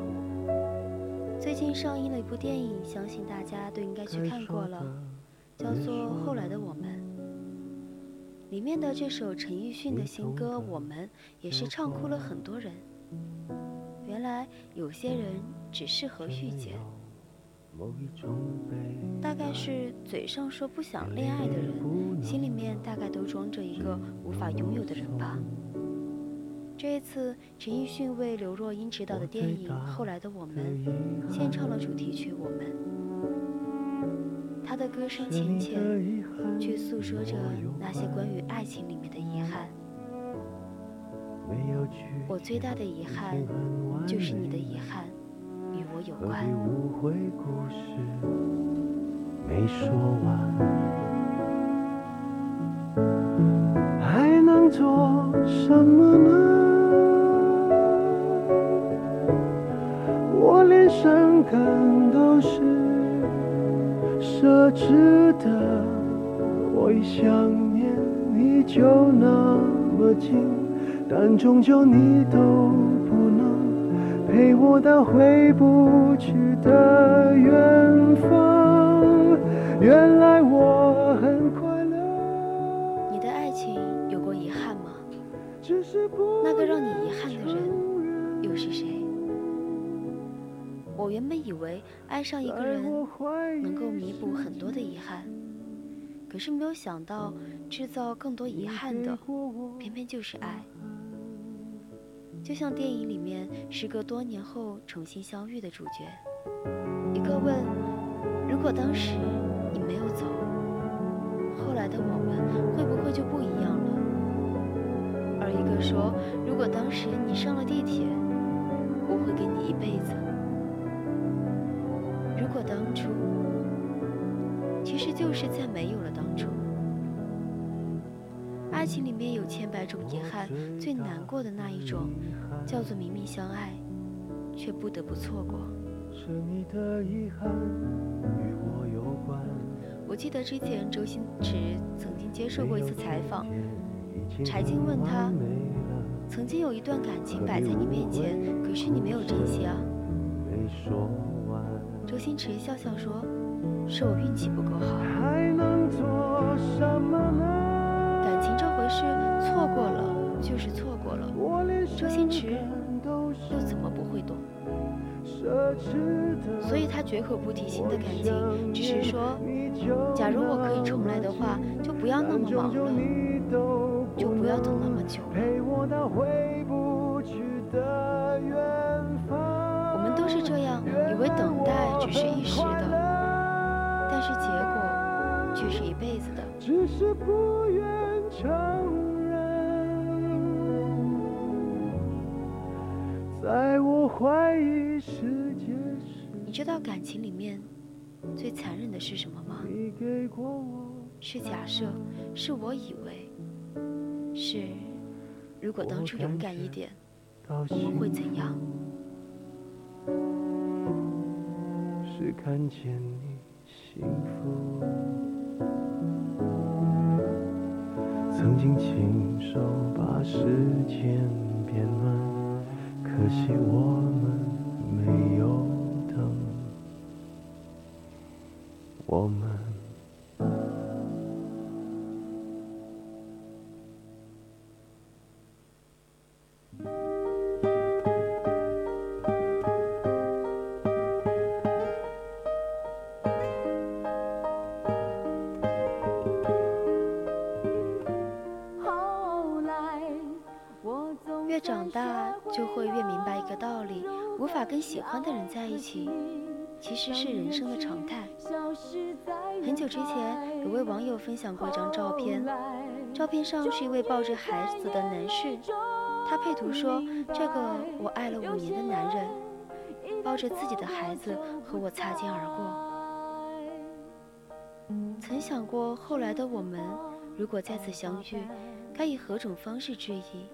Speaker 2: 最近上映了一部电影，相信大家都应该去看过了，叫做《后来的我们》。里面的这首陈奕迅的新歌《我们》，也是唱哭了很多人。原来有些人只适合遇见。大概是嘴上说不想恋爱的人，心里面大概都装着一个无法拥有的人吧。这一次，陈奕迅为刘若英执导的电影《后来的我们》献唱了主题曲《我们》。他的歌声浅浅，却诉说着那些关于爱情里面的遗憾。我最大的遗憾，就是你的遗憾。何必。
Speaker 3: 误会故事没说完，还能做什么呢？我连伤感都是奢侈的，我一想念你就那么近，但终究你都。陪我到回不去的远方，原来我很快乐。
Speaker 2: 你的爱情有过遗憾吗？
Speaker 3: 只是不
Speaker 2: 那个让你遗憾的人又是谁？我原本以为爱上一个人能够弥补很多的遗憾，可是没有想到制造更多遗憾的，偏偏就是爱。就像电影里面，时隔多年后重新相遇的主角，一个问：如果当时你没有走，后来的我们会不会就不一样了？而一个说：如果当时你上了地铁，我会跟你一辈子。如果当初，其实就是在没有了当初。爱情里面有千百种遗憾，最难过的那一种，叫做明明相爱，却不得不错过。
Speaker 3: 是你的遗憾与我有关。
Speaker 2: 我记得之前周星驰曾经接受过一次采访，柴静问他，曾经有一段感情摆在你面前，可是你没有珍惜啊。
Speaker 3: 没说完，
Speaker 2: 周星驰笑笑说，是我运气不够好。
Speaker 3: 还能做什么呢？
Speaker 2: 所以他绝口不提新的感情，只是说，假如我可以重来的话，就不要那么忙了，就不要等那么久了。
Speaker 3: 我。
Speaker 2: 们都是这样，以为等待只是一时的，但是结果却是一辈子的。
Speaker 3: 只是不愿承认，在我怀疑时，
Speaker 2: 知道感情里面最残忍的是什么吗？是假设，是我以为，是如果当初勇敢一点，我们会怎样？
Speaker 3: 是看见你幸福。曾经亲手把时间变暖，可惜我们没有
Speaker 2: 在一起，其实是人生的常态。很久之前，有位网友分享过一张照片，照片上是一位抱着孩子的男士，他配图说：“这个我爱了五年的男人，抱着自己的孩子和我擦肩而过。”曾想过后来的我们，如果再次相遇，该以何种方式致意？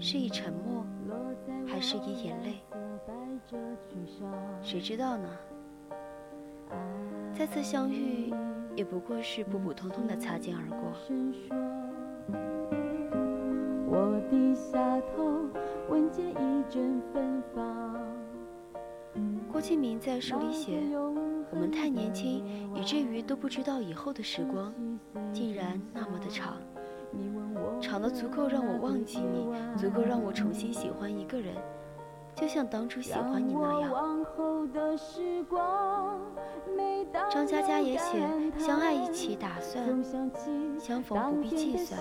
Speaker 2: 是以沉默，还是以眼泪？谁知道呢？再次相遇，也不过是普普通通的擦肩而过。
Speaker 9: 我低下头，闻见一阵芬芳。
Speaker 2: 郭敬明在书里写：“我们太年轻，以至于都不知道以后的时光竟然那么的长，长的足够让我忘记你，足够让我重新喜欢一个人，就像当初喜欢你那样。”张嘉佳也写：“相爱一起打算，相逢不必计算，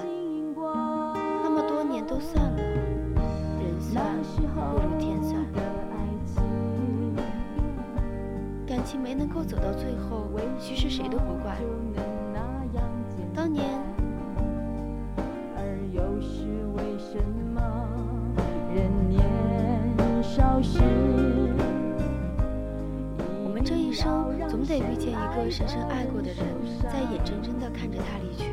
Speaker 2: 那么多年都算了，人算不如天算。”感情没能够走到最后，其实谁都不怪。当年，我们这一生总得遇见一个深深爱过的人，再眼睁睁地看着他离去，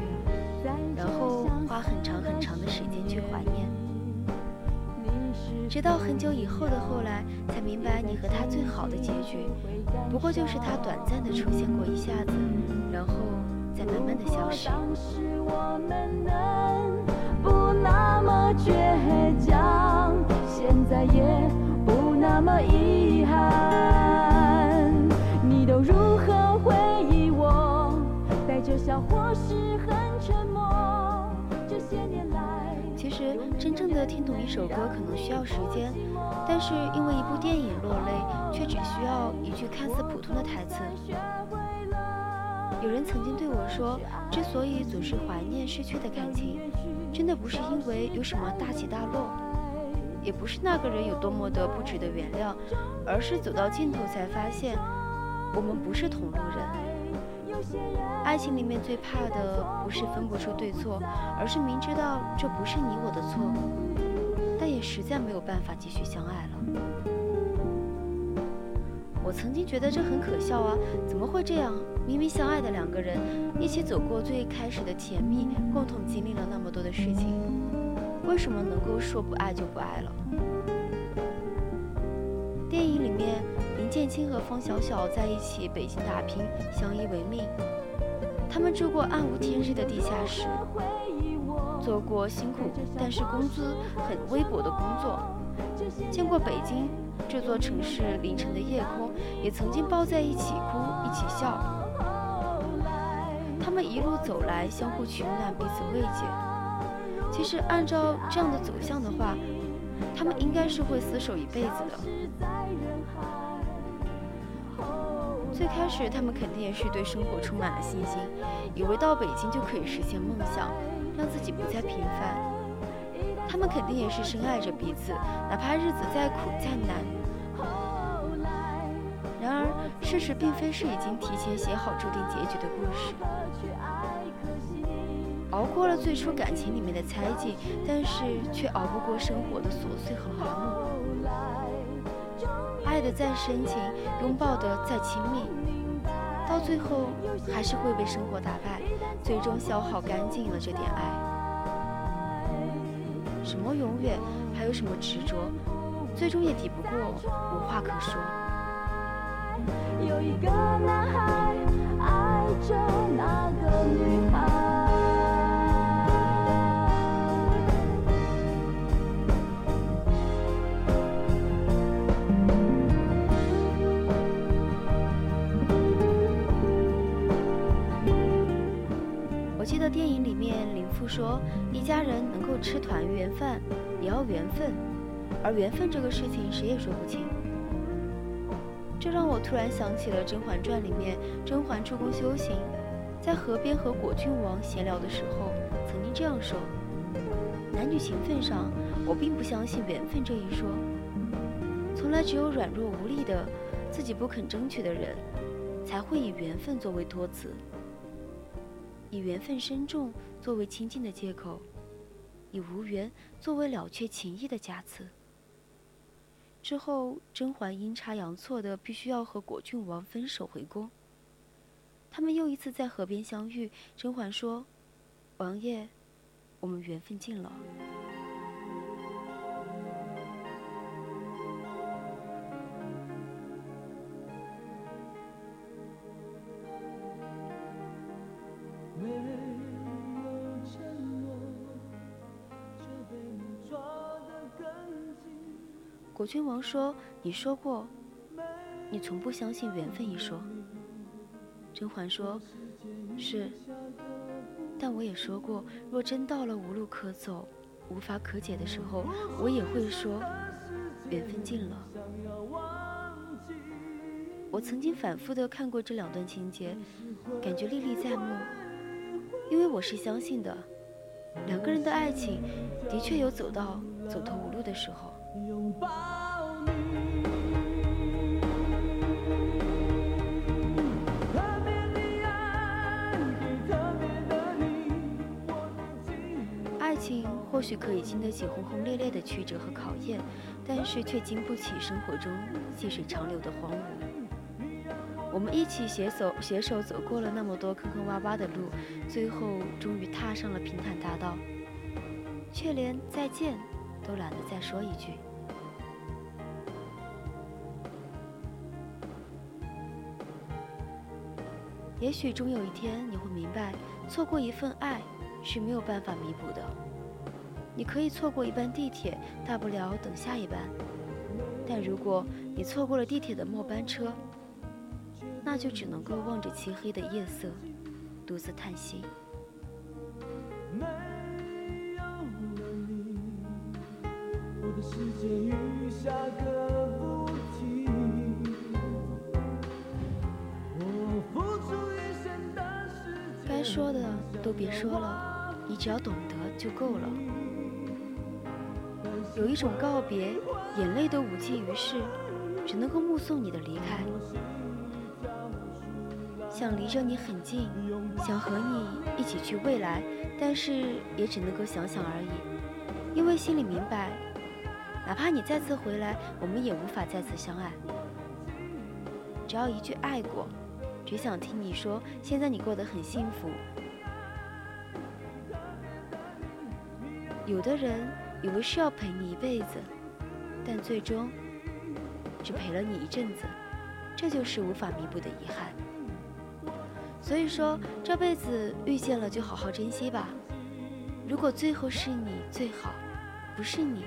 Speaker 2: 然后花很长很长的时间去怀念。直到很久以后的后来，才明白你和他最好的结局，不过就是他短暂的出现过一下子，然后再慢慢的消失。
Speaker 9: 当时我们能不那么倔强，现在也不那么遗憾。你都如何回忆我？带着笑或是很沉默。这些年来。
Speaker 2: 其实，真正的听懂一首歌可能需要时间，但是因为一部电影落泪，却只需要一句看似普通的台词。有人曾经对我说，之所以总是怀念逝去的感情，真的不是因为有什么大起大落，也不是那个人有多么的不值得原谅，而是走到尽头才发现，我们不是同路人。爱情里面最怕的不是分不出对错，而是明知道这不是你我的错，但也实在没有办法继续相爱了。我曾经觉得这很可笑啊，怎么会这样？明明相爱的两个人，一起走过最开始的甜蜜，共同经历了那么多的事情，为什么能够说不爱就不爱了？电影里面。林建清和方小小在一起北京打拼，相依为命。他们住过暗无天日的地下室，做过辛苦但是工资很微薄的工作，见过北京这座城市凌晨的夜空，也曾经抱在一起哭，一起笑。他们一路走来，相互取暖，彼此慰藉。其实按照这样的走向的话，他们应该是会厮守一辈子的。最开始，他们肯定也是对生活充满了信心，以为到北京就可以实现梦想，让自己不再平凡。他们肯定也是深爱着彼此，哪怕日子再苦再难。然而，事实并非是已经提前写好注定结局的故事。熬过了最初感情里面的猜忌，但是却熬不过生活的琐碎和麻木。爱的再深情，拥抱的再亲密，到最后还是会被生活打败，最终消耗干净了这点爱。什么永远，还有什么执着，最终也抵不过无话可说。
Speaker 9: 有一个男孩爱着那个女孩。
Speaker 2: 面，林父说：“一家人能够吃团圆饭，也要缘分，而缘分这个事情，谁也说不清。”这让我突然想起了《甄嬛传》里面甄嬛出宫修行，在河边和果郡王闲聊的时候，曾经这样说：“男女情分上，我并不相信缘分这一说，从来只有软弱无力的、自己不肯争取的人，才会以缘分作为托词。”以缘分深重作为亲近的借口，以无缘作为了却情谊的假词。之后，甄嬛阴差阳错的必须要和果郡王分手回宫。他们又一次在河边相遇，甄嬛说：“王爷，我们缘分尽了。”果郡王说：“你说过，你从不相信缘分一说。”甄嬛说：“是，但我也说过，若真到了无路可走、无法可解的时候，我也会说，缘分尽了。”我曾经反复的看过这两段情节，感觉历历在目，因为我是相信的，两个人的爱情的确有走到走投无路的时候。
Speaker 3: 抱你，爱
Speaker 2: 情或许可以经得起轰轰烈烈的曲折和考验，但是却经不起生活中细水长流的荒芜。我们一起携手携手走过了那么多坑坑洼洼的路，最后终于踏上了平坦大道，却连再见都懒得再说一句。也许终有一天你会明白，错过一份爱是没有办法弥补的。你可以错过一班地铁，大不了等下一班。但如果你错过了地铁的末班车，那就只能够望着漆黑的夜色，独自叹息。
Speaker 3: 没有了你，我的世界雨下个
Speaker 2: 说的都别说了，你只要懂得就够了。有一种告别，眼泪都无济于事，只能够目送你的离开。想离着你很近，想和你一起去未来，但是也只能够想想而已，因为心里明白，哪怕你再次回来，我们也无法再次相爱。只要一句爱过，只想听你说，现在你过得很幸福。有的人以为是要陪你一辈子，但最终只陪了你一阵子，这就是无法弥补的遗憾。所以说，这辈子遇见了就好好珍惜吧。如果最后是你最好，不是你，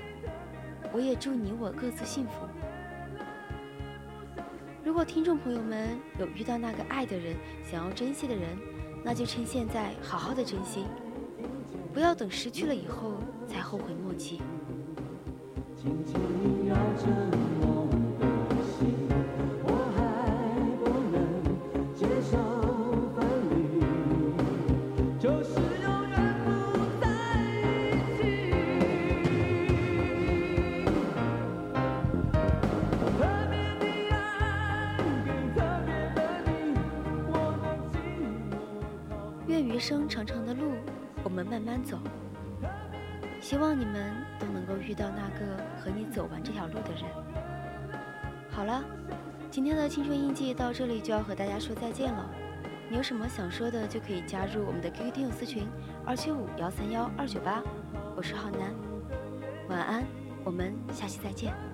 Speaker 2: 我也祝你我各自幸福。如果听众朋友们有遇到那个爱的人，想要珍惜的人，那就趁现在好好的珍惜，不要等失去了以后才后悔莫及。走。希望你们都能够遇到那个和你走完这条路的人。好了，今天的青春印记到这里就要和大家说再见了。你有什么想说的，就可以加入我们的 QQ 听友私群二七五幺三幺二九八，我是浩南，晚安，我们下期再见。